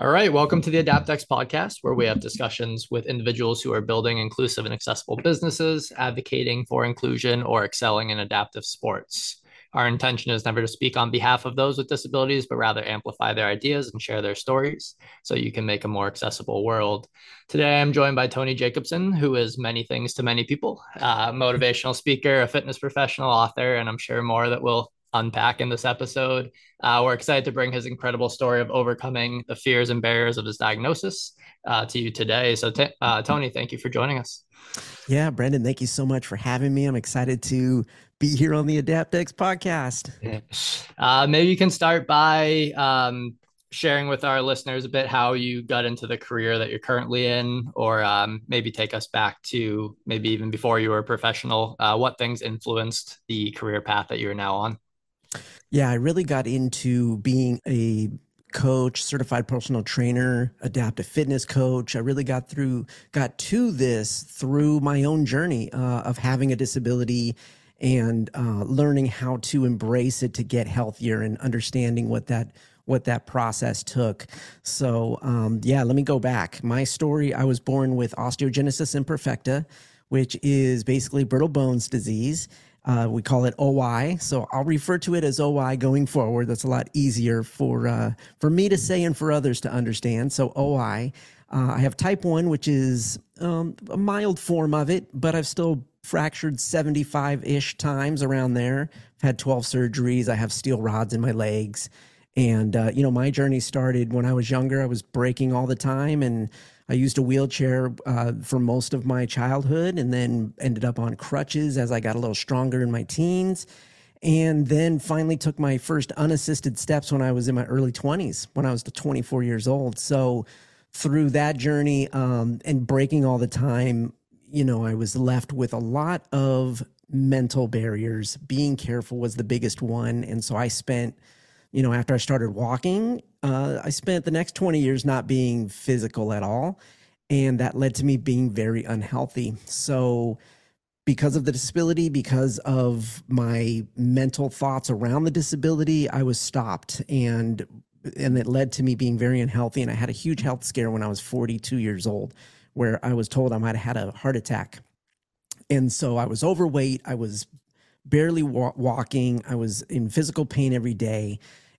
All right, welcome to the AdaptX podcast, where we have discussions with individuals who are building inclusive and accessible businesses, advocating for inclusion, or excelling in adaptive sports. Our intention is never to speak on behalf of those with disabilities, but rather amplify their ideas and share their stories so you can make a more accessible world. Today, I'm joined by Tony Jacobsen, who is many things to many people motivational speaker, a fitness professional, author, and I'm sure more that will unpack in this episode. Uh, we're excited to bring his incredible story of overcoming the fears and barriers of his diagnosis uh, to you today. So, t- uh, Tony, thank you for joining us. Yeah, Brendan, thank you so much for having me. I'm excited to be here on the AdaptX podcast. Uh, maybe you can start by um, sharing with our listeners a bit how you got into the career that you're currently in, or um, maybe take us back to maybe even before you were a professional. Uh, what things influenced the career path that you're now on? Yeah, I really got into being a coach, certified personal trainer, adaptive fitness coach. I really got through, got to this through my own journey uh, of having a disability and uh, learning how to embrace it to get healthier and understanding what that what that process took. So um, yeah, let me go back. My story: I was born with osteogenesis imperfecta, which is basically brittle bones disease uh, we call it OI, so I'll refer to it as OI going forward. That's a lot easier for uh, for me to say and for others to understand. So OI, uh, I have type one, which is um, a mild form of it, but I've still fractured 75 ish times around there. I've had 12 surgeries. I have steel rods in my legs, and uh, you know my journey started when I was younger. I was breaking all the time and I used a wheelchair uh, for most of my childhood and then ended up on crutches as I got a little stronger in my teens. And then finally took my first unassisted steps when I was in my early 20s, when I was 24 years old. So, through that journey um, and breaking all the time, you know, I was left with a lot of mental barriers. Being careful was the biggest one. And so I spent you know, after I started walking, uh, I spent the next 20 years not being physical at all. And that led to me being very unhealthy. So, because of the disability, because of my mental thoughts around the disability, I was stopped and and it led to me being very unhealthy. And I had a huge health scare when I was 42 years old, where I was told I might have had a heart attack. And so I was overweight. I was barely wa- walking. I was in physical pain every day.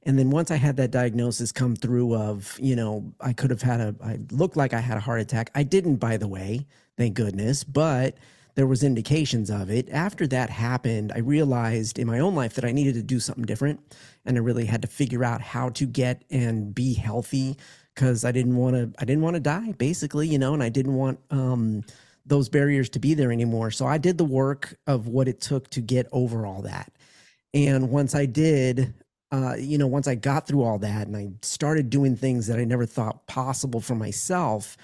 And then once I had that diagnosis come through of, you know, I could have had a, I looked like I had a heart attack. I didn't, by the way, thank goodness, but there was indications of it. After that happened, I realized in my own life that I needed to do something different. And I really had to figure out how to get and be healthy because I didn't want to, I didn't want to die basically, you know, and I didn't want, um, those barriers to be there anymore. So I did the work of what it took to get over all that. And once I did, uh, you know, once I got through all that and I started doing things that I never thought possible for myself,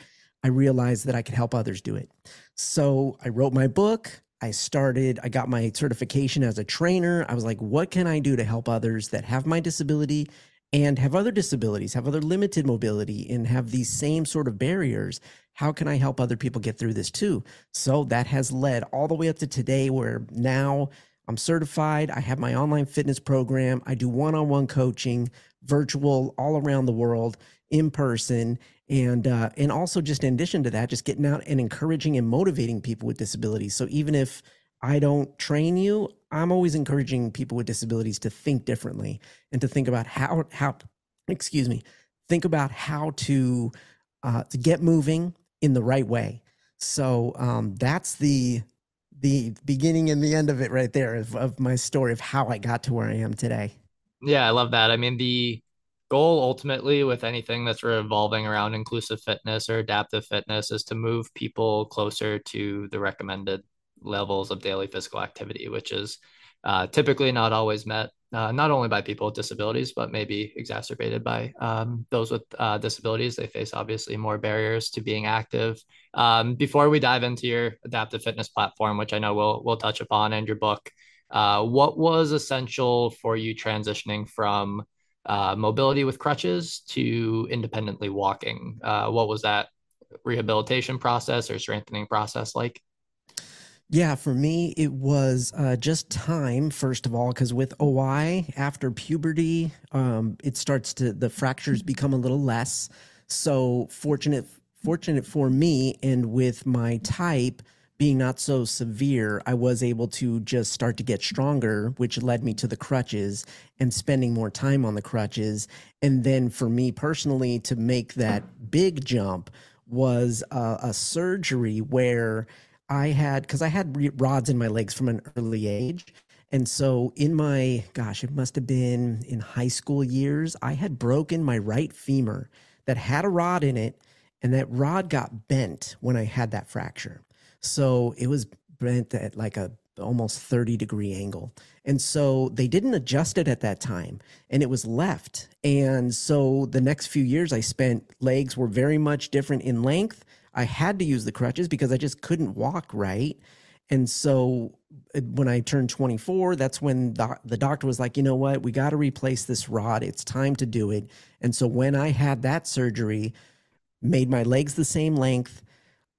I realized that I could help others do it. So I wrote my book. I started, I got my certification as a trainer. I was like, what can I do to help others that have my disability and have other disabilities, have other limited mobility, and have these same sort of barriers? How can I help other people get through this too? So that has led all the way up to today, where now I'm certified. I have my online fitness program. I do one on one coaching, virtual, all around the world, in person. And, uh, and also, just in addition to that, just getting out and encouraging and motivating people with disabilities. So even if I don't train you, I'm always encouraging people with disabilities to think differently and to think about how, how, excuse me, think about how to, uh, to get moving, in the right way. So um, that's the the beginning and the end of it right there of, of my story of how I got to where I am today. Yeah, I love that. I mean, the goal ultimately with anything that's revolving around inclusive fitness or adaptive fitness is to move people closer to the recommended levels of daily physical activity, which is uh, typically not always met uh, not only by people with disabilities, but maybe exacerbated by um, those with uh, disabilities. They face obviously more barriers to being active. Um, before we dive into your adaptive fitness platform, which I know we'll we'll touch upon, and your book, uh, what was essential for you transitioning from uh, mobility with crutches to independently walking? Uh, what was that rehabilitation process or strengthening process like? Yeah, for me, it was uh, just time, first of all, because with OI, after puberty, um, it starts to, the fractures become a little less. So fortunate, fortunate for me, and with my type being not so severe, I was able to just start to get stronger, which led me to the crutches and spending more time on the crutches. And then for me personally, to make that big jump was a, a surgery where I had, because I had rods in my legs from an early age. And so, in my, gosh, it must have been in high school years, I had broken my right femur that had a rod in it. And that rod got bent when I had that fracture. So it was bent at like a almost 30 degree angle. And so they didn't adjust it at that time and it was left. And so the next few years I spent legs were very much different in length. I had to use the crutches because I just couldn't walk right. And so uh, when I turned 24, that's when the, the doctor was like, you know what, we got to replace this rod. It's time to do it. And so when I had that surgery, made my legs the same length,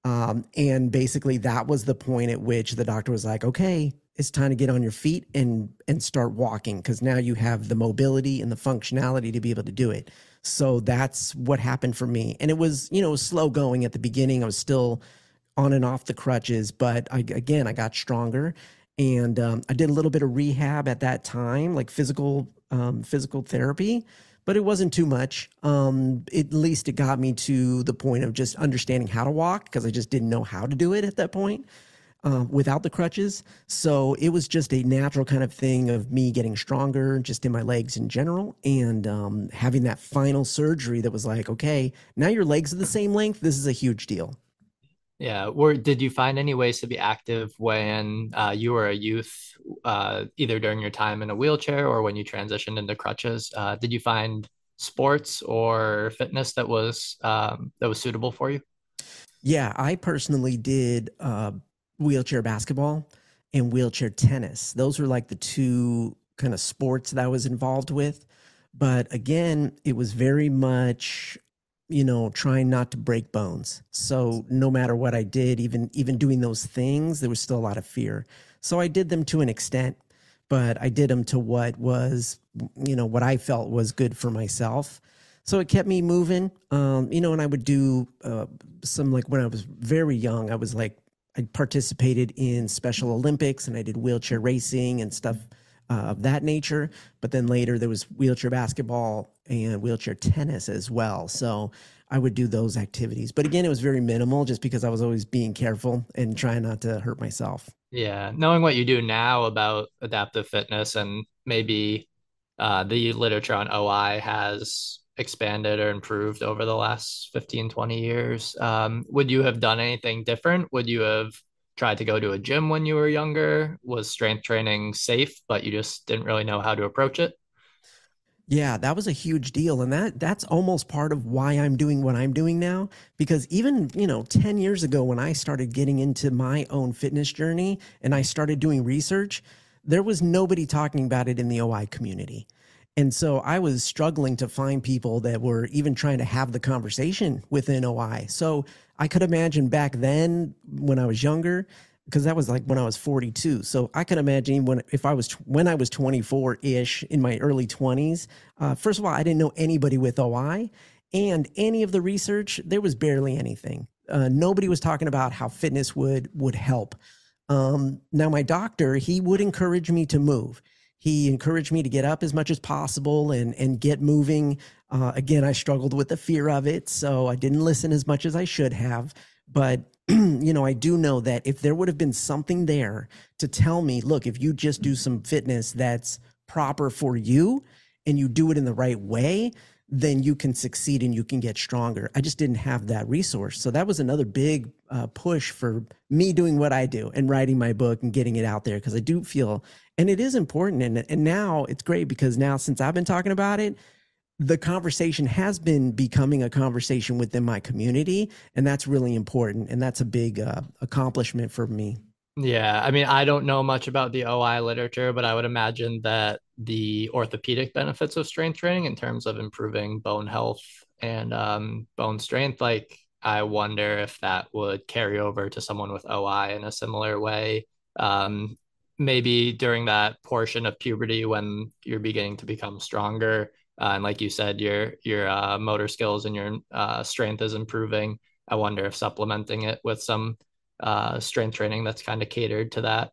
um, and basically, that was the point at which the doctor was like, okay, it's time to get on your feet and and start walking because now you have the mobility and the functionality to be able to do it. So that's what happened for me. And it was, you know, was slow going at the beginning. I was still on and off the crutches, but I, again, I got stronger. And um, I did a little bit of rehab at that time, like physical um, physical therapy but it wasn't too much. Um, at least it got me to the point of just understanding how to walk because I just didn't know how to do it at that point uh, without the crutches. So it was just a natural kind of thing of me getting stronger just in my legs in general and um, having that final surgery that was like, okay, now your legs are the same length. This is a huge deal. Yeah. Were did you find any ways to be active when uh, you were a youth, uh, either during your time in a wheelchair or when you transitioned into crutches? Uh, did you find sports or fitness that was um, that was suitable for you? Yeah, I personally did uh, wheelchair basketball and wheelchair tennis. Those were like the two kind of sports that I was involved with. But again, it was very much you know trying not to break bones so no matter what i did even even doing those things there was still a lot of fear so i did them to an extent but i did them to what was you know what i felt was good for myself so it kept me moving um, you know and i would do uh, some like when i was very young i was like i participated in special olympics and i did wheelchair racing and stuff uh, of that nature. But then later there was wheelchair basketball and wheelchair tennis as well. So I would do those activities. But again, it was very minimal just because I was always being careful and trying not to hurt myself. Yeah. Knowing what you do now about adaptive fitness and maybe uh, the literature on OI has expanded or improved over the last 15, 20 years. Um, would you have done anything different? Would you have tried to go to a gym when you were younger? Was strength training safe, but you just didn't really know how to approach it? Yeah, that was a huge deal and that that's almost part of why I'm doing what I'm doing now because even, you know, 10 years ago when I started getting into my own fitness journey and I started doing research, there was nobody talking about it in the OI community. And so I was struggling to find people that were even trying to have the conversation within OI. So I could imagine back then when I was younger, because that was like when I was 42. So I could imagine when if I was when I was 24 ish in my early 20s. Uh, first of all, I didn't know anybody with OI, and any of the research there was barely anything. Uh, nobody was talking about how fitness would would help. Um, now my doctor he would encourage me to move. He encouraged me to get up as much as possible and and get moving. Uh, again, I struggled with the fear of it, so I didn't listen as much as I should have. But you know, I do know that if there would have been something there to tell me, look, if you just do some fitness that's proper for you and you do it in the right way, then you can succeed and you can get stronger. I just didn't have that resource. So that was another big uh, push for me doing what I do and writing my book and getting it out there because I do feel, and it is important. And, and now it's great because now, since I've been talking about it, the conversation has been becoming a conversation within my community. And that's really important. And that's a big uh, accomplishment for me. Yeah, I mean, I don't know much about the OI literature, but I would imagine that the orthopedic benefits of strength training in terms of improving bone health and um, bone strength, like I wonder if that would carry over to someone with OI in a similar way. Um, maybe during that portion of puberty when you're beginning to become stronger, uh, and like you said, your your uh, motor skills and your uh, strength is improving. I wonder if supplementing it with some uh, strength training that's kind of catered to that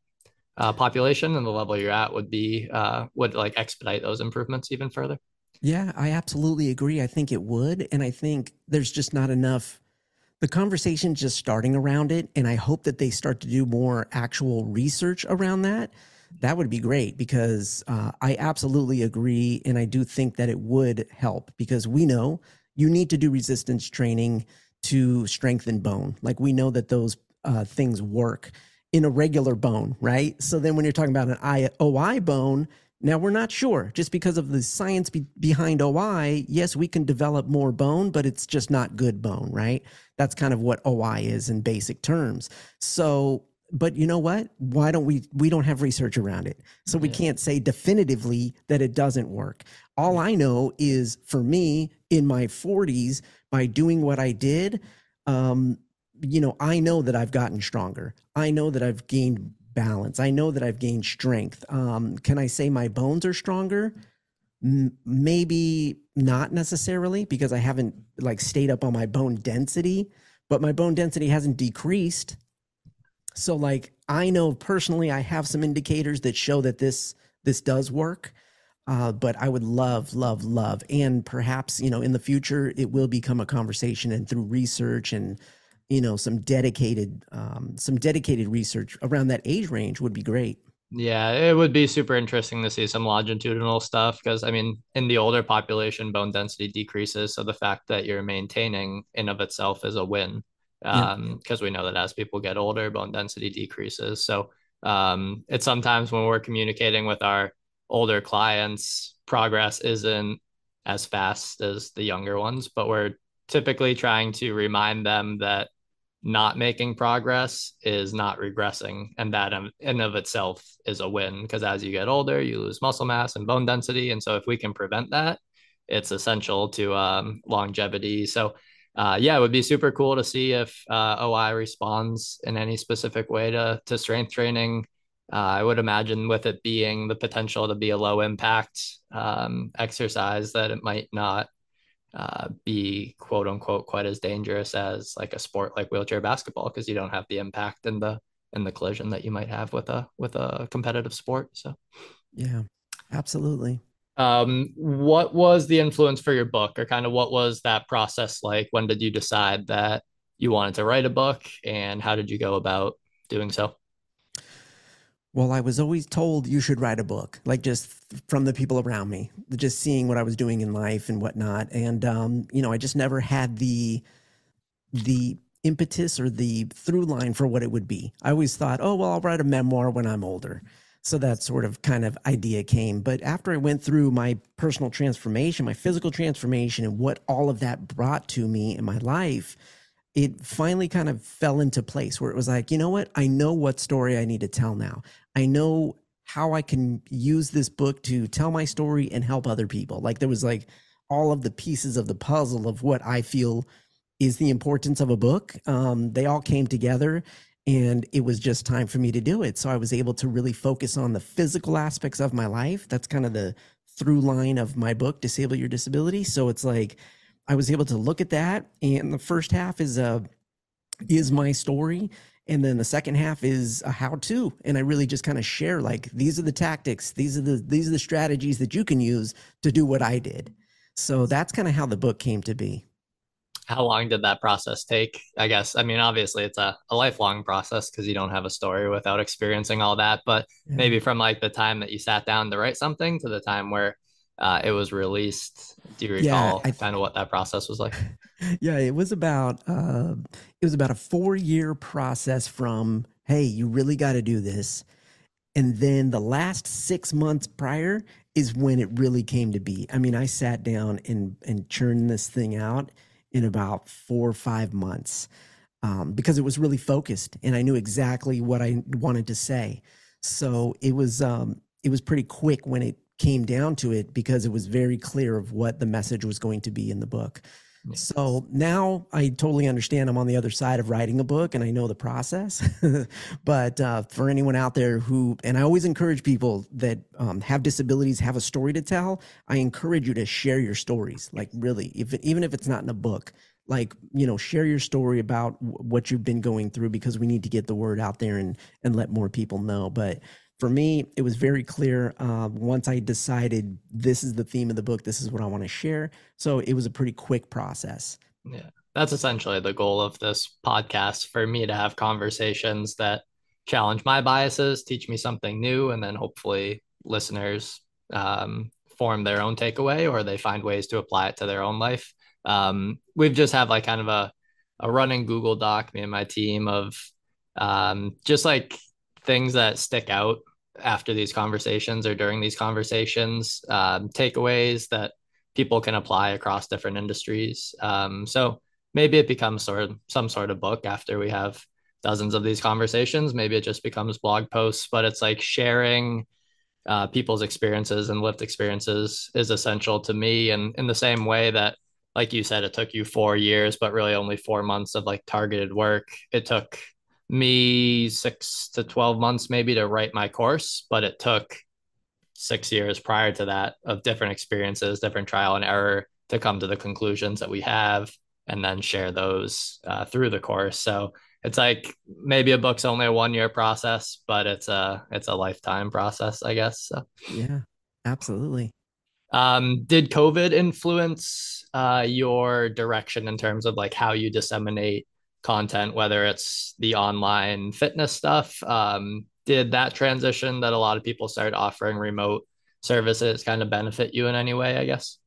uh, population and the level you're at would be uh, would like expedite those improvements even further. Yeah, I absolutely agree. I think it would, and I think there's just not enough. The conversation just starting around it, and I hope that they start to do more actual research around that that would be great because uh, I absolutely agree. And I do think that it would help because we know you need to do resistance training to strengthen bone. Like we know that those uh, things work in a regular bone, right? So then when you're talking about an OI bone, now we're not sure just because of the science be- behind OI. Yes, we can develop more bone, but it's just not good bone, right? That's kind of what OI is in basic terms. So but you know what why don't we we don't have research around it so we can't say definitively that it doesn't work all i know is for me in my 40s by doing what i did um you know i know that i've gotten stronger. I know that i've gained balance. I know that i've gained strength. Um can i say my bones are stronger? M- maybe not necessarily because i haven't like stayed up on my bone density but my bone density hasn't decreased. So like I know personally I have some indicators that show that this this does work. Uh, but I would love, love, love, and perhaps you know in the future it will become a conversation, and through research and you know some dedicated, um, some dedicated research around that age range would be great. Yeah, it would be super interesting to see some longitudinal stuff because I mean, in the older population, bone density decreases, so the fact that you're maintaining in of itself is a win um, because yeah. we know that as people get older, bone density decreases. So um, it's sometimes when we're communicating with our older clients, progress isn't as fast as the younger ones, but we're typically trying to remind them that not making progress is not regressing and that in of itself is a win because as you get older you lose muscle mass and bone density and so if we can prevent that it's essential to um, longevity so uh, yeah, it would be super cool to see if uh, OI responds in any specific way to to strength training. Uh, I would imagine with it being the potential to be a low impact um, exercise, that it might not uh, be quote unquote quite as dangerous as like a sport like wheelchair basketball because you don't have the impact and the and the collision that you might have with a with a competitive sport. So, yeah, absolutely. Um, what was the influence for your book, or kind of what was that process like? When did you decide that you wanted to write a book, and how did you go about doing so? Well, I was always told you should write a book, like just from the people around me, just seeing what I was doing in life and whatnot. And um, you know, I just never had the the impetus or the through line for what it would be. I always thought, oh well, I'll write a memoir when I'm older. So that sort of kind of idea came. But after I went through my personal transformation, my physical transformation, and what all of that brought to me in my life, it finally kind of fell into place where it was like, you know what? I know what story I need to tell now. I know how I can use this book to tell my story and help other people. Like there was like all of the pieces of the puzzle of what I feel is the importance of a book. Um, they all came together and it was just time for me to do it so i was able to really focus on the physical aspects of my life that's kind of the through line of my book disable your disability so it's like i was able to look at that and the first half is a uh, is my story and then the second half is a how to and i really just kind of share like these are the tactics these are the these are the strategies that you can use to do what i did so that's kind of how the book came to be how long did that process take? I guess, I mean, obviously it's a, a lifelong process because you don't have a story without experiencing all that. But yeah. maybe from like the time that you sat down to write something to the time where uh, it was released, do you recall yeah, kind of what that process was like? Yeah, it was about uh, it was about a four year process from hey, you really got to do this, and then the last six months prior is when it really came to be. I mean, I sat down and and churned this thing out in about four or five months um, because it was really focused and I knew exactly what I wanted to say. So it was um, it was pretty quick when it came down to it because it was very clear of what the message was going to be in the book. So now I totally understand. I'm on the other side of writing a book and I know the process. but uh, for anyone out there who, and I always encourage people that um, have disabilities, have a story to tell, I encourage you to share your stories. Like, really, if, even if it's not in a book, like you know share your story about what you've been going through because we need to get the word out there and and let more people know but for me, it was very clear uh, once I decided this is the theme of the book, this is what I want to share. So it was a pretty quick process. Yeah, that's essentially the goal of this podcast for me to have conversations that challenge my biases, teach me something new, and then hopefully listeners um, form their own takeaway or they find ways to apply it to their own life. Um, we've just have like kind of a a running Google Doc, me and my team of um, just like things that stick out after these conversations or during these conversations, um, takeaways that people can apply across different industries. Um, so maybe it becomes sort of some sort of book after we have dozens of these conversations. Maybe it just becomes blog posts, but it's like sharing uh, people's experiences and lived experiences is essential to me. And in the same way that, like you said, it took you four years, but really only four months of like targeted work. It took me six to 12 months maybe to write my course, but it took six years prior to that of different experiences, different trial and error to come to the conclusions that we have and then share those uh, through the course. So it's like maybe a book's only a one year process, but it's a it's a lifetime process, I guess. So yeah, absolutely. Um, did COVID influence uh, your direction in terms of like how you disseminate content, whether it's the online fitness stuff. Um, did that transition that a lot of people started offering remote services kind of benefit you in any way, I guess?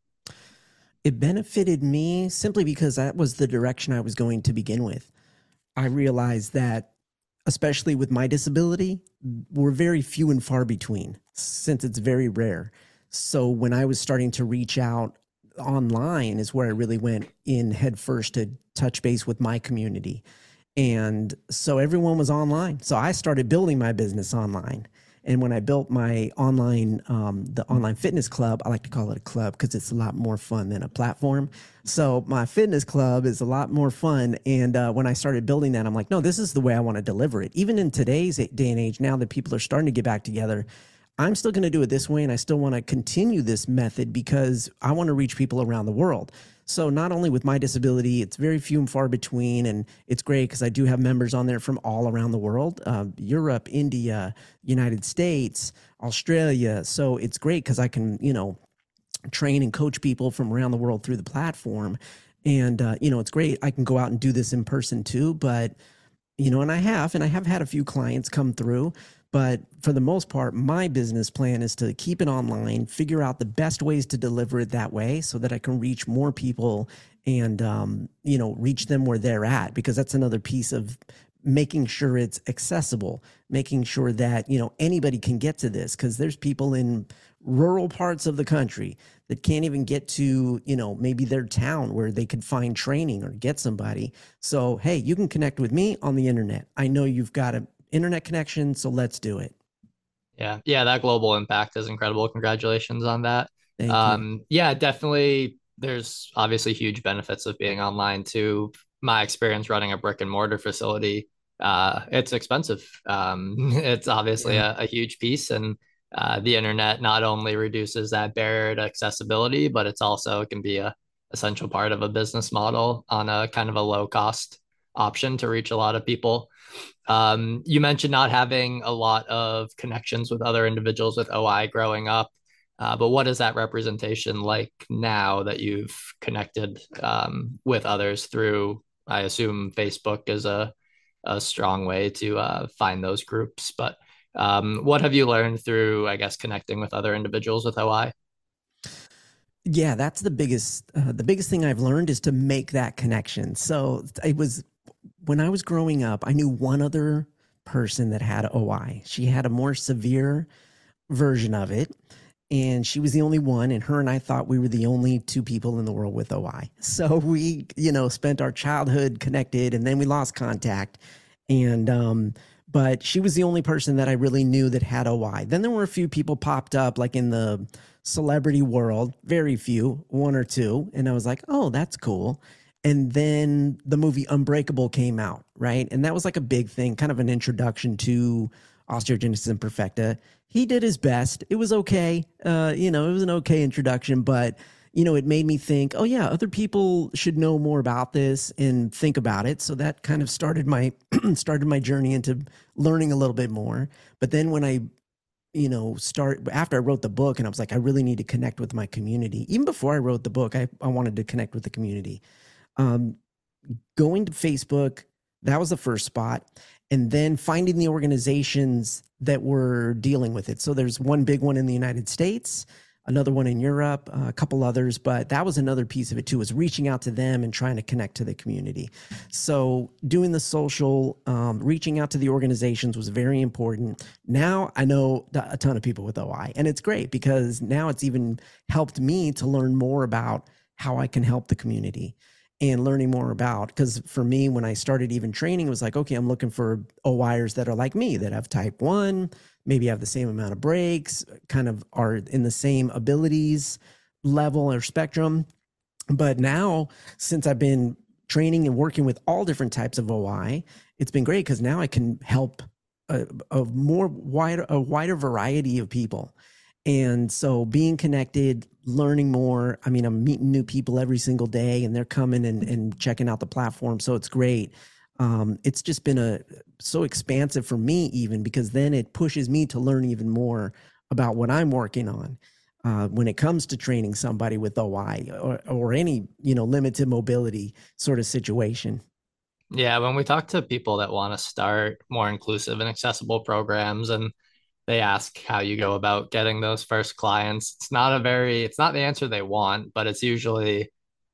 It benefited me simply because that was the direction I was going to begin with. I realized that, especially with my disability, we're very few and far between since it's very rare. So when I was starting to reach out online is where I really went in headfirst to touch base with my community. And so everyone was online. So I started building my business online. And when I built my online, um, the online fitness club, I like to call it a club because it's a lot more fun than a platform. So my fitness club is a lot more fun. And uh, when I started building that, I'm like, no, this is the way I want to deliver it. Even in today's day and age, now that people are starting to get back together, I'm still going to do it this way and I still want to continue this method because I want to reach people around the world. So not only with my disability, it's very few and far between, and it's great because I do have members on there from all around the world, uh, Europe, India, United States, Australia. So it's great because I can, you know, train and coach people from around the world through the platform, and uh, you know, it's great. I can go out and do this in person too, but you know, and I have, and I have had a few clients come through but for the most part, my business plan is to keep it online, figure out the best ways to deliver it that way so that I can reach more people and, um, you know, reach them where they're at, because that's another piece of making sure it's accessible, making sure that, you know, anybody can get to this, because there's people in rural parts of the country that can't even get to, you know, maybe their town where they could find training or get somebody. So, hey, you can connect with me on the internet. I know you've got an internet connection, so let's do it. Yeah, yeah, that global impact is incredible. Congratulations on that. Thank um, you. yeah, definitely. There's obviously huge benefits of being online too. My experience running a brick and mortar facility, uh, it's expensive. Um, it's obviously yeah. a, a, huge piece, and uh, the internet not only reduces that barrier to accessibility, but it's also it can be a essential part of a business model on a kind of a low cost option to reach a lot of people. Um, you mentioned not having a lot of connections with other individuals with OI growing up, uh, but what is that representation like now that you've connected um, with others through? I assume Facebook is a a strong way to uh, find those groups. But um, what have you learned through, I guess, connecting with other individuals with OI? Yeah, that's the biggest uh, the biggest thing I've learned is to make that connection. So it was when I was growing up, I knew one other person that had OI. She had a more severe version of it. And she was the only one, and her and I thought we were the only two people in the world with OI. So we, you know, spent our childhood connected, and then we lost contact. And um, but she was the only person that I really knew that had OI. Then there were a few people popped up, like in the celebrity world, very few, one or two. And I was like, oh, that's cool. And then the movie Unbreakable came out, right? And that was like a big thing, kind of an introduction to osteogenesis imperfecta. He did his best. It was okay. Uh, you know, it was an okay introduction, but you know, it made me think, oh yeah, other people should know more about this and think about it. So that kind of started my started my journey into learning a little bit more. But then when I you know start after i wrote the book and i was like i really need to connect with my community even before i wrote the book i, I wanted to connect with the community um, going to facebook that was the first spot and then finding the organizations that were dealing with it so there's one big one in the united states another one in Europe, uh, a couple others, but that was another piece of it too, was reaching out to them and trying to connect to the community. So doing the social, um, reaching out to the organizations was very important. Now I know a ton of people with OI and it's great because now it's even helped me to learn more about how I can help the community and learning more about because for me when i started even training it was like okay i'm looking for oiers that are like me that have type 1 maybe have the same amount of breaks, kind of are in the same abilities level or spectrum. But now, since I've been training and working with all different types of OI, it's been great because now I can help a, a more wider a wider variety of people. And so being connected, learning more. I mean, I'm meeting new people every single day and they're coming and, and checking out the platform. So it's great um, it's just been a so expansive for me even because then it pushes me to learn even more about what I'm working on uh, when it comes to training somebody with OI or, or any you know limited mobility sort of situation. Yeah, when we talk to people that want to start more inclusive and accessible programs and they ask how you go about getting those first clients, it's not a very it's not the answer they want, but it's usually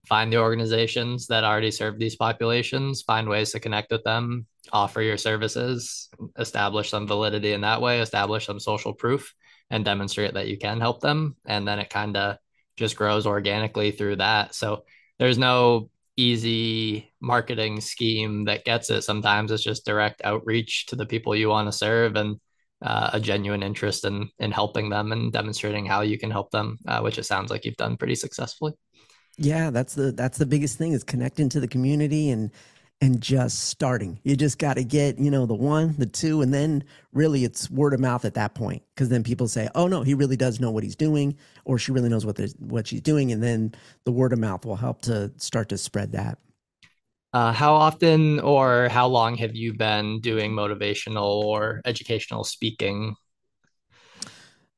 find the organizations that already serve these populations, find ways to connect with them, offer your services, establish some validity in that way, establish some social proof, and demonstrate that you can help them. And then it kind of just grows organically through that. So there's no easy marketing scheme that gets it. Sometimes it's just direct outreach to the people you want to serve and uh, a genuine interest in in helping them and demonstrating how you can help them, uh, which it sounds like you've done pretty successfully. Yeah, that's the that's the biggest thing is connecting to the community and and just starting. You just got to get, you know, the one, the two, and then really it's word of mouth at that point. Because then people say, "Oh no, he really does know what he's doing," or she really knows what what she's doing, and then the word of mouth will help to start to spread that. Uh, how often or how long have you been doing motivational or educational speaking?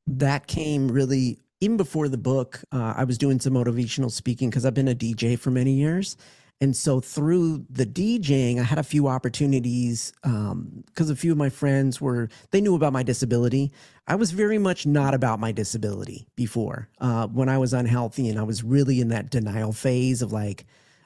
That came really even before the book, uh, I was doing some motivational speaking because I've been a DJ for many years. And so through the DJing, I had a few opportunities because um, a few of my friends were, they knew about my disability. I was very much not about my disability before uh, when I was unhealthy and I was really in that denial phase of like,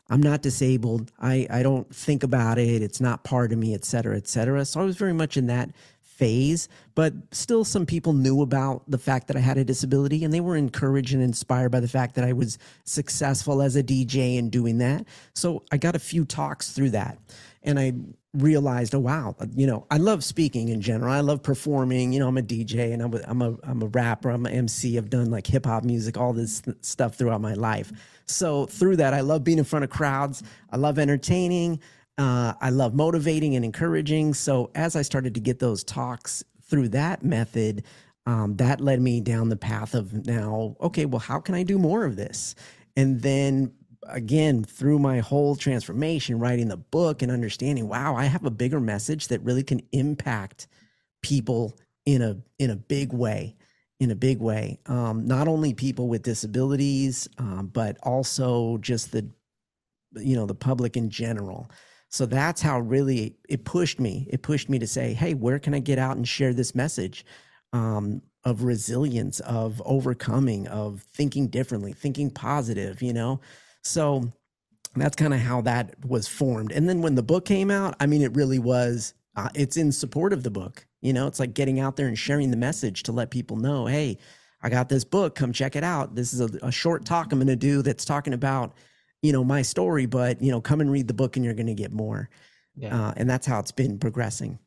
I'm not disabled. I, I don't think about it. It's not part of me, et cetera, et cetera. So I was very much in that phase, but still some people knew about the fact that I had a disability and they were encouraged and inspired by the fact that I was successful as a DJ and doing that. So I got a few talks through that and I realized, oh wow, you know, I love speaking in general. I love performing. You know, I'm a DJ and I'm a I'm a I'm a rapper. I'm an MC. I've done like hip hop music, all this stuff throughout my life. So through that, I love being in front of crowds. I love entertaining. Uh, I love motivating and encouraging. So as I started to get those talks through that method, um, that led me down the path of now, okay, well, how can I do more of this? And then again, through my whole transformation, writing the book and understanding, wow, I have a bigger message that really can impact people in a in a big way in a big way um, not only people with disabilities um, but also just the you know the public in general so that's how really it pushed me. It pushed me to say, hey, where can I get out and share this message um, of resilience, of overcoming, of thinking differently, thinking positive, you know? So that's kind of how that was formed. And then when the book came out, I mean, it really was, uh, it's in support of the book. You know, it's like getting out there and sharing the message to let people know, hey, I got this book. Come check it out. This is a, a short talk I'm going to do that's talking about you know my story but you know come and read the book and you're going to get more yeah. Uh, and that's how it's been progressing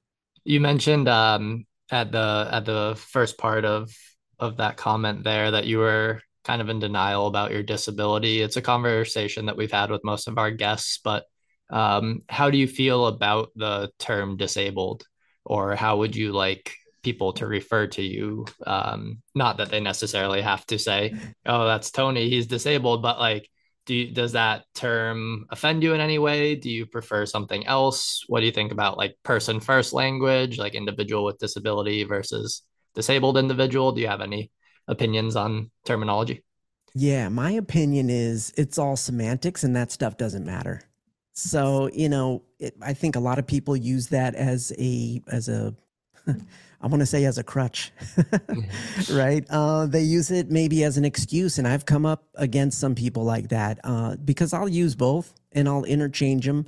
You mentioned um, at the at the first part of of that comment there that you were kind of in denial about your disability. It's a conversation that we've had with most of our guests, but um, how do you feel about the term disabled, or how would you like people to refer to you? Um, not that they necessarily have to say, "Oh, that's Tony, he's disabled," but like do you, does that term offend you in any way? Do you prefer something else? What do you think about like person first language, like individual with disability versus disabled individual? Do you have any opinions on terminology? Yeah, my opinion is it's all semantics and that stuff doesn't matter. So, you know, it, I think a lot of people use that as a as a I want to say as a crutch, right? Uh, they use it maybe as an excuse, and I've come up against some people like that uh, because I'll use both and I'll interchange them.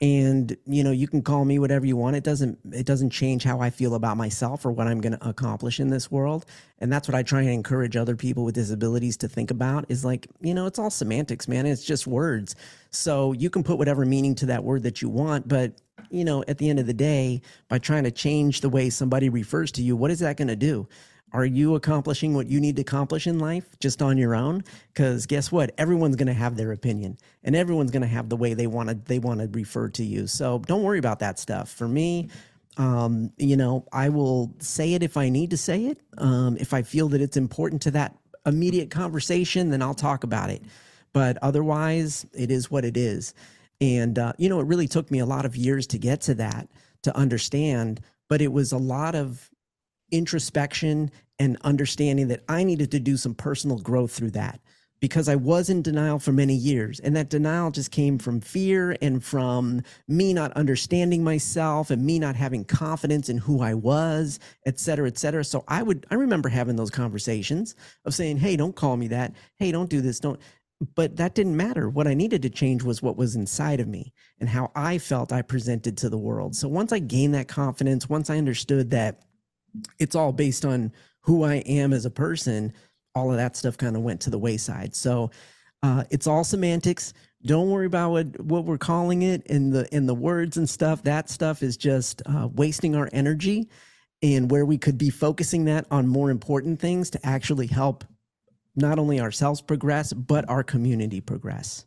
And you know, you can call me whatever you want. It doesn't it doesn't change how I feel about myself or what I'm going to accomplish in this world. And that's what I try and encourage other people with disabilities to think about. Is like, you know, it's all semantics, man. It's just words. So you can put whatever meaning to that word that you want, but you know, at the end of the day, by trying to change the way somebody refers to you, what is that going to do? Are you accomplishing what you need to accomplish in life just on your own? Because guess what? Everyone's going to have their opinion, and everyone's going to have the way they want to they want to refer to you. So don't worry about that stuff. For me, um, you know, I will say it if I need to say it. Um, if I feel that it's important to that immediate conversation, then I'll talk about it. But otherwise, it is what it is. And, uh, you know, it really took me a lot of years to get to that, to understand, but it was a lot of introspection and understanding that I needed to do some personal growth through that because I was in denial for many years. And that denial just came from fear and from me not understanding myself and me not having confidence in who I was, et cetera, et cetera. So I would, I remember having those conversations of saying, Hey, don't call me that. Hey, don't do this. Don't but that didn't matter. What I needed to change was what was inside of me and how I felt I presented to the world. So once I gained that confidence, once I understood that it's all based on who I am as a person, all of that stuff kind of went to the wayside. So uh, it's all semantics. Don't worry about what, what we're calling it in the in the words and stuff. That stuff is just uh, wasting our energy, and where we could be focusing that on more important things to actually help not only ourselves progress, but our community progress.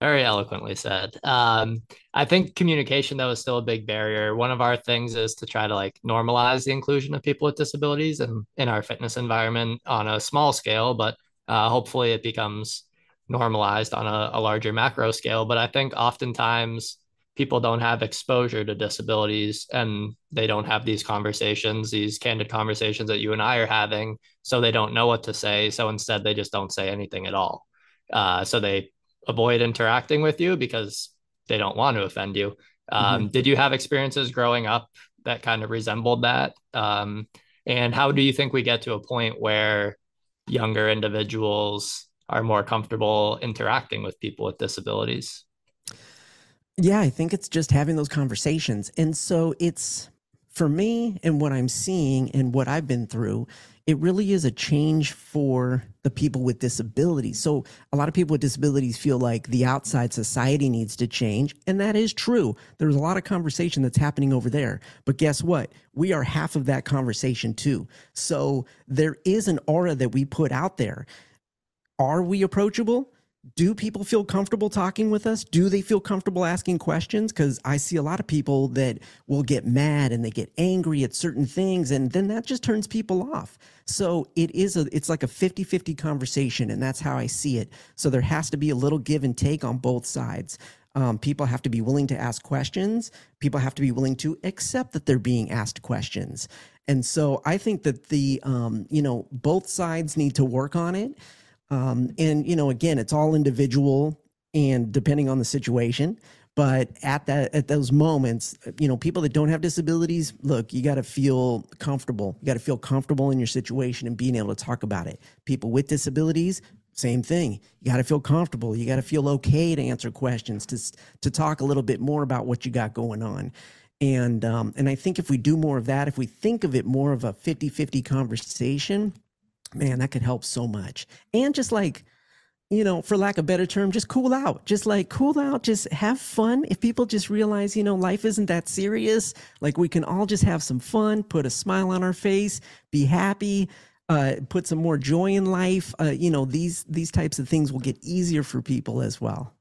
Very eloquently said. Um, I think communication, though, is still a big barrier. One of our things is to try to like normalize the inclusion of people with disabilities and in our fitness environment on a small scale, but uh, hopefully it becomes normalized on a, a larger macro scale. But I think oftentimes people don't have exposure to disabilities and they don't have these conversations, these candid conversations that you and I are having. So they don't know what to say. So instead, they just don't say anything at all. Uh, so they avoid interacting with you because they don't want to offend you. Um, mm-hmm. Did you have experiences growing up that kind of resembled that? Um, and how do you think we get to a point where younger individuals are more comfortable interacting with people with disabilities? Yeah, I think it's just having those conversations. And so it's for me and what I'm seeing and what I've been through, it really is a change for the people with disabilities. So a lot of people with disabilities feel like the outside society needs to change. And that is true. There's a lot of conversation that's happening over there. But guess what? We are half of that conversation too. So there is an aura that we put out there. Are we approachable? Do people feel comfortable talking with us? Do they feel comfortable asking questions? Because I see a lot of people that will get mad and they get angry at certain things, and then that just turns people off. So it is a it's like a 50-50 conversation, and that's how I see it. So there has to be a little give and take on both sides. Um, people have to be willing to ask questions. People have to be willing to accept that they're being asked questions. And so I think that the um, you know both sides need to work on it. Um, and you know, again, it's all individual and depending on the situation. But at that at those moments, you know, people that don't have disabilities, look, you got to feel comfortable. You got to feel comfortable in your situation and being able to talk about it. People with disabilities, same thing. You got to feel comfortable. You got to feel okay to answer questions, to to talk a little bit more about what you got going on. And um, and I think if we do more of that, if we think of it more of a 50-50 conversation, man, that could help so much. And just like you know, for lack of better term, just cool out. Just like cool out, just have fun. If people just realize, you know, life isn't that serious, like we can all just have some fun, put a smile on our face, be happy, uh, put some more joy in life. Uh, you know, these these types of things will get easier for people as well.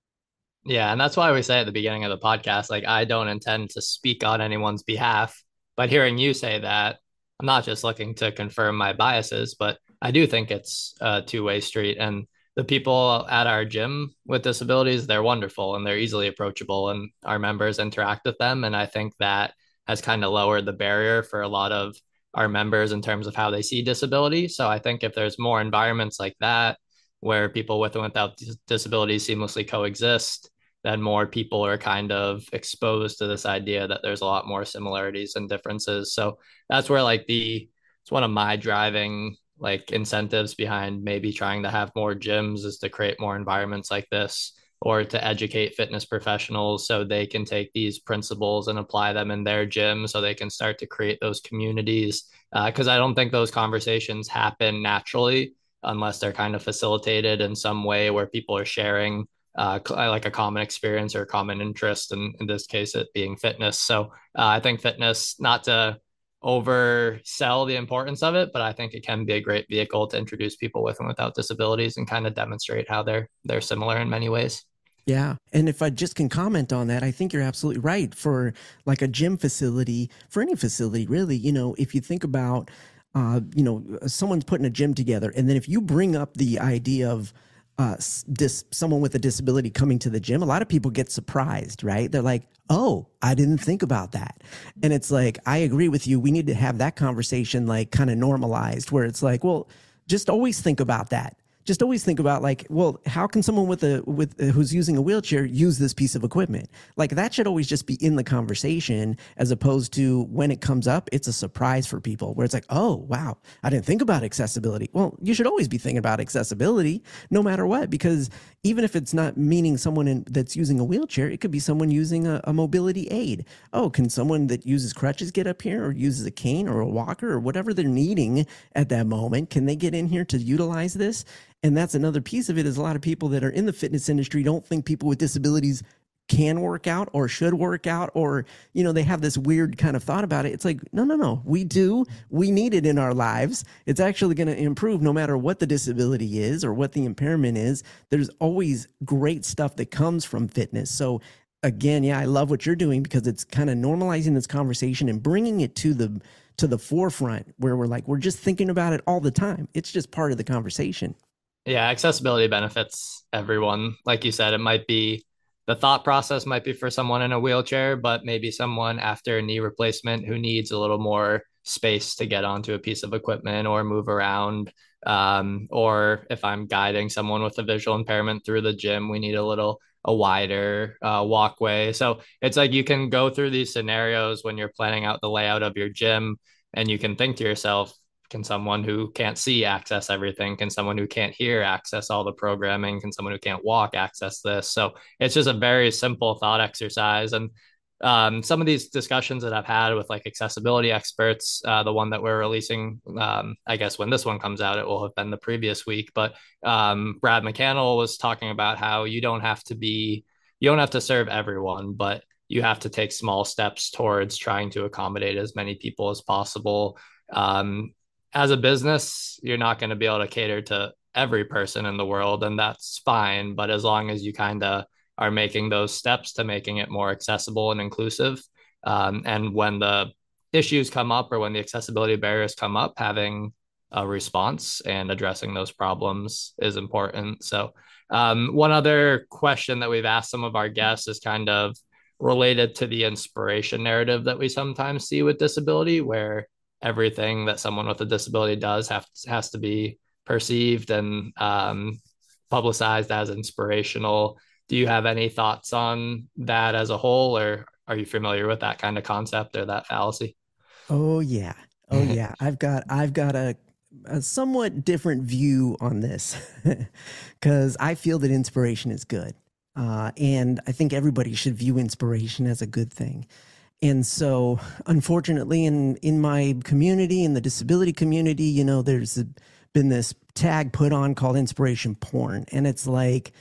Yeah, and that's why we say at the beginning of the podcast, like I don't intend to speak on anyone's behalf, but hearing you say that, I'm not just looking to confirm my biases, but I do think it's a two way street and the people at our gym with disabilities, they're wonderful and they're easily approachable, and our members interact with them. And I think that has kind of lowered the barrier for a lot of our members in terms of how they see disability. So I think if there's more environments like that where people with and without disabilities seamlessly coexist, then more people are kind of exposed to this idea that there's a lot more similarities and differences. So that's where like the it's one of my driving like incentives behind maybe trying to have more gyms is to create more environments like this or to educate fitness professionals so they can take these principles and apply them in their gym so they can start to create those communities. Because uh, i don't think those conversations happen naturally unless they're kind of facilitated in some way where people are sharing uh, like a common experience or common interest and in this case it being fitness. So uh, i think fitness not to oversell the importance of it, but I think it can be a great vehicle to introduce people with and without disabilities and kind of demonstrate how they're they're similar in many ways. Yeah. And if I just can comment on that, I think you're absolutely right. For like a gym facility, for any facility, really, you know, if you think about, uh, you know, someone's putting a gym together, and then if you bring up the idea of, uh, dis- someone with a disability coming to the gym, a lot of people get surprised, right? They're like, oh, I didn't think about that. And it's like, I agree with you. We need to have that conversation like kind of normalized where it's like, well, just always think about that just always think about like, well, how can someone with a with uh, who's using a wheelchair use this piece of equipment? Like that should always just be in the conversation as opposed to when it comes up, it's a surprise for people where it's like, oh wow, I didn't think about accessibility. Well, you should always be thinking about accessibility no matter what, because even if it's not meaning someone in, that's using a wheelchair, it could be someone using a, a mobility aid. Oh, can someone that uses crutches get up here or uses a cane or a walker or whatever they're needing at that moment? Can they get in here to utilize this? And that's another piece of it is a lot of people that are in the fitness industry don't think people with disabilities can work out or should work out or you know they have this weird kind of thought about it. It's like no no no. We do. We need it in our lives. It's actually going to improve no matter what the disability is or what the impairment is. There's always great stuff that comes from fitness. So again yeah i love what you're doing because it's kind of normalizing this conversation and bringing it to the to the forefront where we're like we're just thinking about it all the time. It's just part of the conversation. Yeah, accessibility benefits everyone. Like you said, it might be the thought process might be for someone in a wheelchair, but maybe someone after a knee replacement who needs a little more space to get onto a piece of equipment or move around. Um, or if I'm guiding someone with a visual impairment through the gym, we need a little a wider uh, walkway. So it's like you can go through these scenarios when you're planning out the layout of your gym, and you can think to yourself, can someone who can't see access everything? Can someone who can't hear access all the programming? Can someone who can't walk access this? So it's just a very simple thought exercise. And um, some of these discussions that I've had with like accessibility experts, uh, the one that we're releasing, um, I guess when this one comes out, it will have been the previous week. But um, Brad McCannell was talking about how you don't have to be, you don't have to serve everyone, but you have to take small steps towards trying to accommodate as many people as possible. Um, as a business, you're not going to be able to cater to every person in the world, and that's fine. But as long as you kind of are making those steps to making it more accessible and inclusive, um, and when the issues come up or when the accessibility barriers come up, having a response and addressing those problems is important. So, um, one other question that we've asked some of our guests is kind of related to the inspiration narrative that we sometimes see with disability, where everything that someone with a disability does have has to be perceived and um, publicized as inspirational. Do you have any thoughts on that as a whole, or are you familiar with that kind of concept or that fallacy? Oh yeah, oh yeah. I've got I've got a a somewhat different view on this because I feel that inspiration is good. Uh, and I think everybody should view inspiration as a good thing. And so, unfortunately, in in my community, in the disability community, you know, there's a, been this tag put on called inspiration porn. And it's like,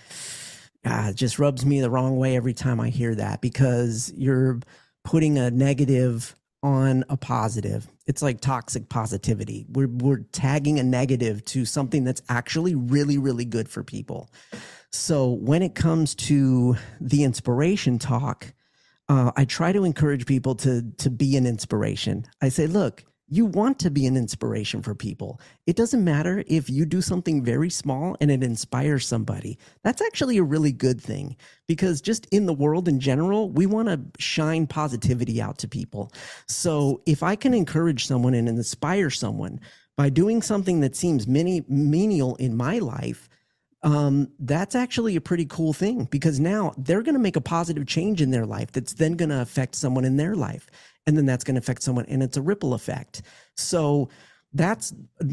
ah, it just rubs me the wrong way every time I hear that because you're putting a negative on a positive. It's like toxic positivity. We're we're tagging a negative to something that's actually really really good for people. So when it comes to the inspiration talk, uh, I try to encourage people to to be an inspiration. I say, look, you want to be an inspiration for people. It doesn't matter if you do something very small and it inspires somebody. That's actually a really good thing because just in the world in general, we want to shine positivity out to people. So if I can encourage someone and inspire someone by doing something that seems many menial in my life, um, that's actually a pretty cool thing because now they're going to make a positive change in their life that's then going to affect someone in their life and then that's going to affect someone and it's a ripple effect. So that's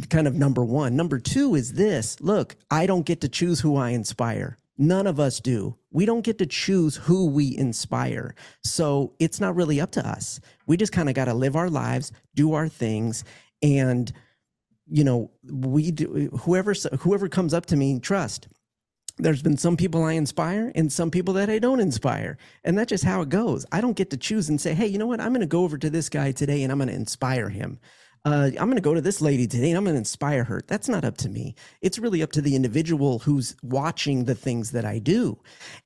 kind of number one. Number two is this. Look i don't get to choose who i inspire. None of us do. We don't get to choose who we inspire. So it's not really up to us. We just kind of got to live our lives do our things and you know we do whoever whoever comes up to me trust there's been some people I inspire and some people that I don't inspire. And that's just how it goes. I don't get to choose and say, hey, you know what? I'm going to go over to this guy today and I'm going to inspire him. Uh, I'm going to go to this lady today and I'm going to inspire her. That's not up to me. It's really up to the individual who's watching the things that I do.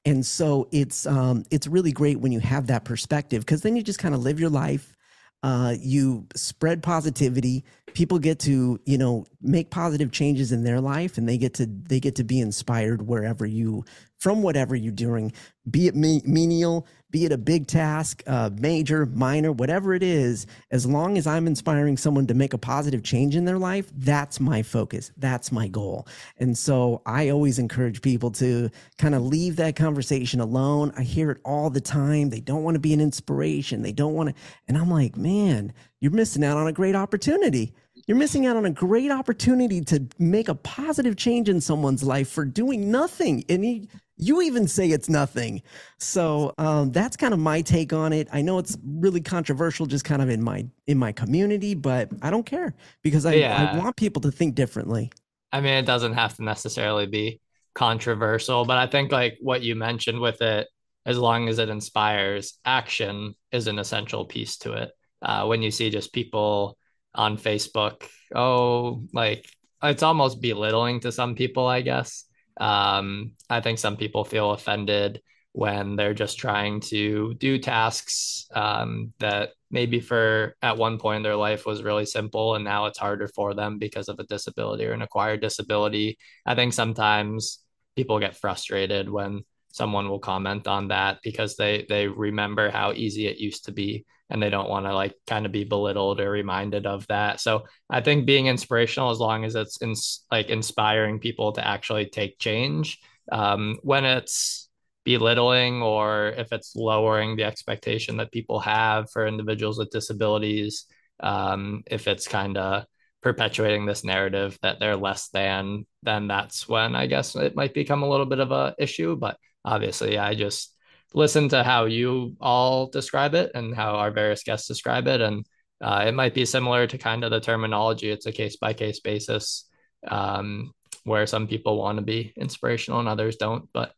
And so it's um, it's really great when you have that perspective because then you just kind of live your life uh, you spread positivity people get to you know make positive changes in their life and they get to they get to be inspired wherever you from whatever you're doing be it menial be it a big task, uh, major, minor, whatever it is, as long as I'm inspiring someone to make a positive change in their life, that's my focus. That's my goal. And so I always encourage people to kind of leave that conversation alone. I hear it all the time. They don't want to be an inspiration. They don't want to. And I'm like, man, you're missing out on a great opportunity. You're missing out on a great opportunity to make a positive change in someone's life for doing nothing. And he, you even say it's nothing. So um, that's kind of my take on it. I know it's really controversial, just kind of in my in my community, but I don't care because I, yeah. I want people to think differently. I mean, it doesn't have to necessarily be controversial, but I think like what you mentioned with it, as long as it inspires action, is an essential piece to it. Uh, when you see just people on Facebook, oh, like it's almost belittling to some people, I guess um, I think some people feel offended when they're just trying to do tasks um, that maybe for at one point in their life was really simple and now it's harder for them because of a disability or an acquired disability. I think sometimes people get frustrated when someone will comment on that because they they remember how easy it used to be and they don't want to like kind of be belittled or reminded of that. So I think being inspirational, as long as it's in, like inspiring people to actually take change, um, when it's belittling or if it's lowering the expectation that people have for individuals with disabilities, um, if it's kind of perpetuating this narrative that they're less than, then that's when I guess it might become a little bit of a issue. But obviously, I just listen to how you all describe it and how our various guests describe it. And uh, it might be similar to kind of the terminology. It's a case by case basis um, where some people want to be inspirational and others don't. But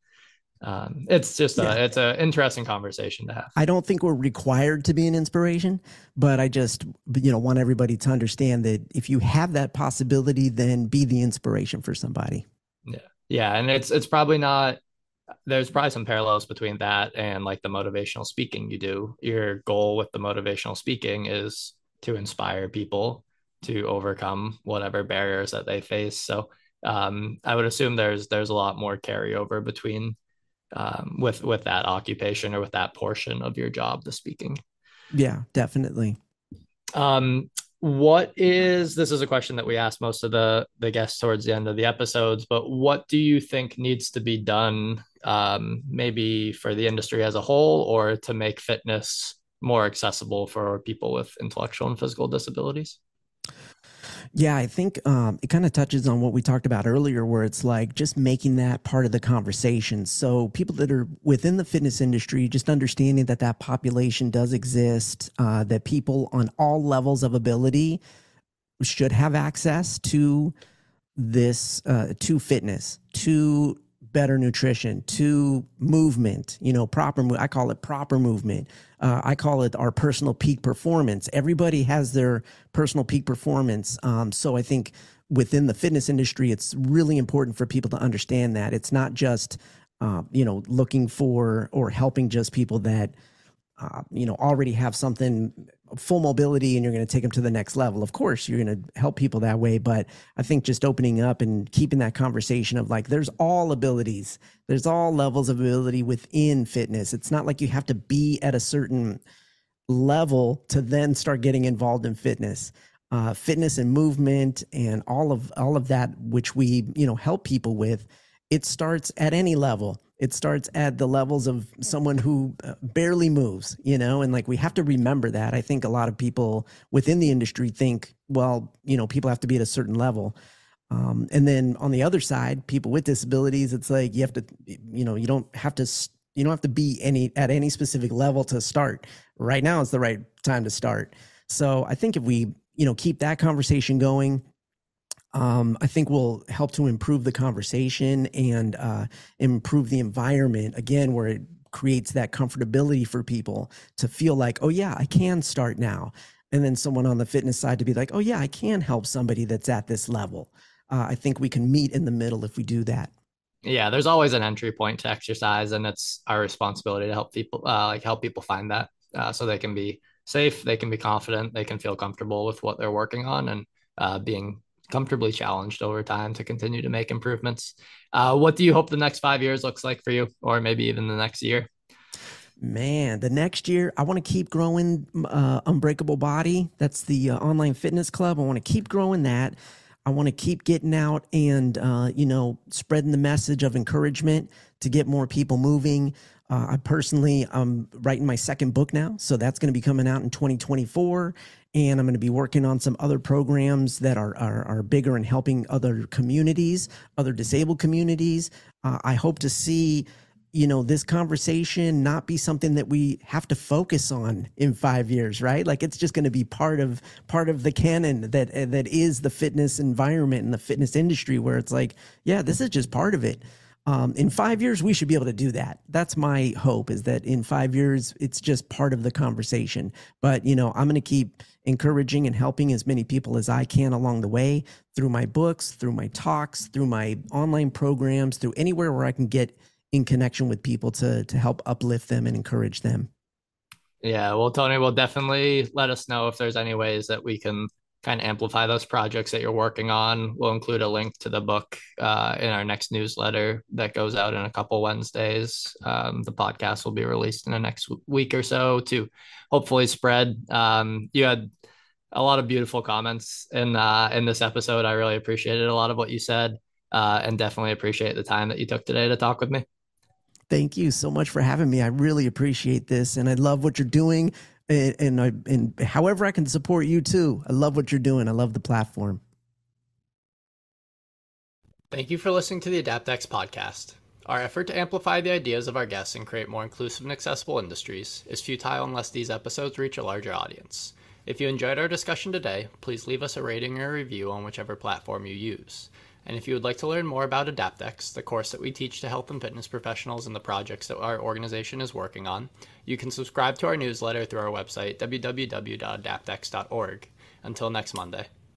um, it's just a, yeah. it's an interesting conversation to have. I don't think we're required to be an inspiration, but I just you know want everybody to understand that if you have that possibility, then be the inspiration for somebody. Yeah, yeah, and it's it's probably not there's probably some parallels between that and like the motivational speaking you do. Your goal with the motivational speaking is to inspire people to overcome whatever barriers that they face. So um, I would assume there's there's a lot more carryover between um, with with that occupation or with that portion of your job, the speaking. Yeah, definitely. Um, what is this is a question that we ask most of the the guests towards the end of the episodes, but what do you think needs to be done um, maybe for the industry as a whole or to make fitness more accessible for people with intellectual and physical disabilities? Yeah, I think um, it kind of touches on what we talked about earlier, where it's like just making that part of the conversation. So, people that are within the fitness industry, just understanding that that population does exist, uh, that people on all levels of ability should have access to this uh, to fitness, to better nutrition, to movement, you know, proper, I call it proper movement. Uh, I call it our personal peak performance. Everybody has their personal peak performance. Um, so I think within the fitness industry, it's really important for people to understand that it's not just, uh, you know, looking for or helping just people that, uh, you know, already have something full mobility and you're going to take them to the next level. Of course, you're going to help people that way. But I think just opening up and keeping that conversation of like, there's all abilities, there's all levels of ability within fitness. It's not like you have to be at a certain level to then start getting involved in fitness. Uh, fitness and movement and all of all of that which we you know help people with it starts at any level it starts at the levels of someone who uh, barely moves, you know, and like we have to remember that. I think a lot of people within the industry think, well, you know, people have to be at a certain level. Um, and then on the other side, people with disabilities, it's like you have to, you know, you don't have to, you don't have to be any at any specific level to start. Right now is the right time to start. So I think if we, you know, keep that conversation going, um, I think will help to improve the conversation and uh, improve the environment again, where it creates that comfortability for people to feel like, oh, yeah, I can start now. And then someone on the fitness side to be like, oh, yeah, I can help somebody that's at this level. Uh, I think we can meet in the middle if we do that. Yeah, there's always an entry point to exercise, and it's our responsibility to help people, uh, like help people find that, uh, so they can be safe, they can be confident, they can feel comfortable with what they're working on, and uh, being comfortably challenged over time to continue to make improvements. Uh, what do you hope the next five years looks like for you, or maybe even the next year? Man, the next year, I want to keep growing uh, Unbreakable Body. That's the uh, online fitness club. I want to keep growing that. I want to keep getting out and, uh, you know, spreading the message of encouragement to get more people moving. Uh, I personally, I'm writing my second book now. So that's going to be coming out in 2024 and I'm going to be working on some other programs that are are, are bigger and helping other communities, other disabled communities. Uh, I hope to see you know this conversation not be something that we have to focus on in 5 years right like it's just going to be part of part of the canon that that is the fitness environment and the fitness industry where it's like yeah this is just part of it um, in five years we should be able to do that that's my hope is that in five years it's just part of the conversation but you know i'm going to keep encouraging and helping as many people as I can along the way through my books, through my talks, through my online programs, through anywhere where I can get in connection with people to to help uplift them and encourage them. Yeah, well, Tony will definitely let us know if there's any ways that we can kind of amplify those projects that you're working on. We'll include a link to the book uh, in our next newsletter that goes out in a couple Wednesdays. Um, the podcast will be released in the next week or so to hopefully spread. Um, you had a lot of beautiful comments in uh, in this episode. I really appreciated a lot of what you said, uh, and definitely appreciate the time that you took today to talk with me. Thank you so much for having me. I really appreciate this, and I love what you're doing and and, I, and however I can support you too. I love what you're doing. I love the platform. Thank you for listening to the AdaptX podcast. Our effort to amplify the ideas of our guests and create more inclusive and accessible industries is futile unless these episodes reach a larger audience. If you enjoyed our discussion today, please leave us a rating or a review on whichever platform you use. And if you would like to learn more about AdaptX, the course that we teach to health and fitness professionals and the projects that our organization is working on, you can subscribe to our newsletter through our website, www.adaptx.org. Until next Monday.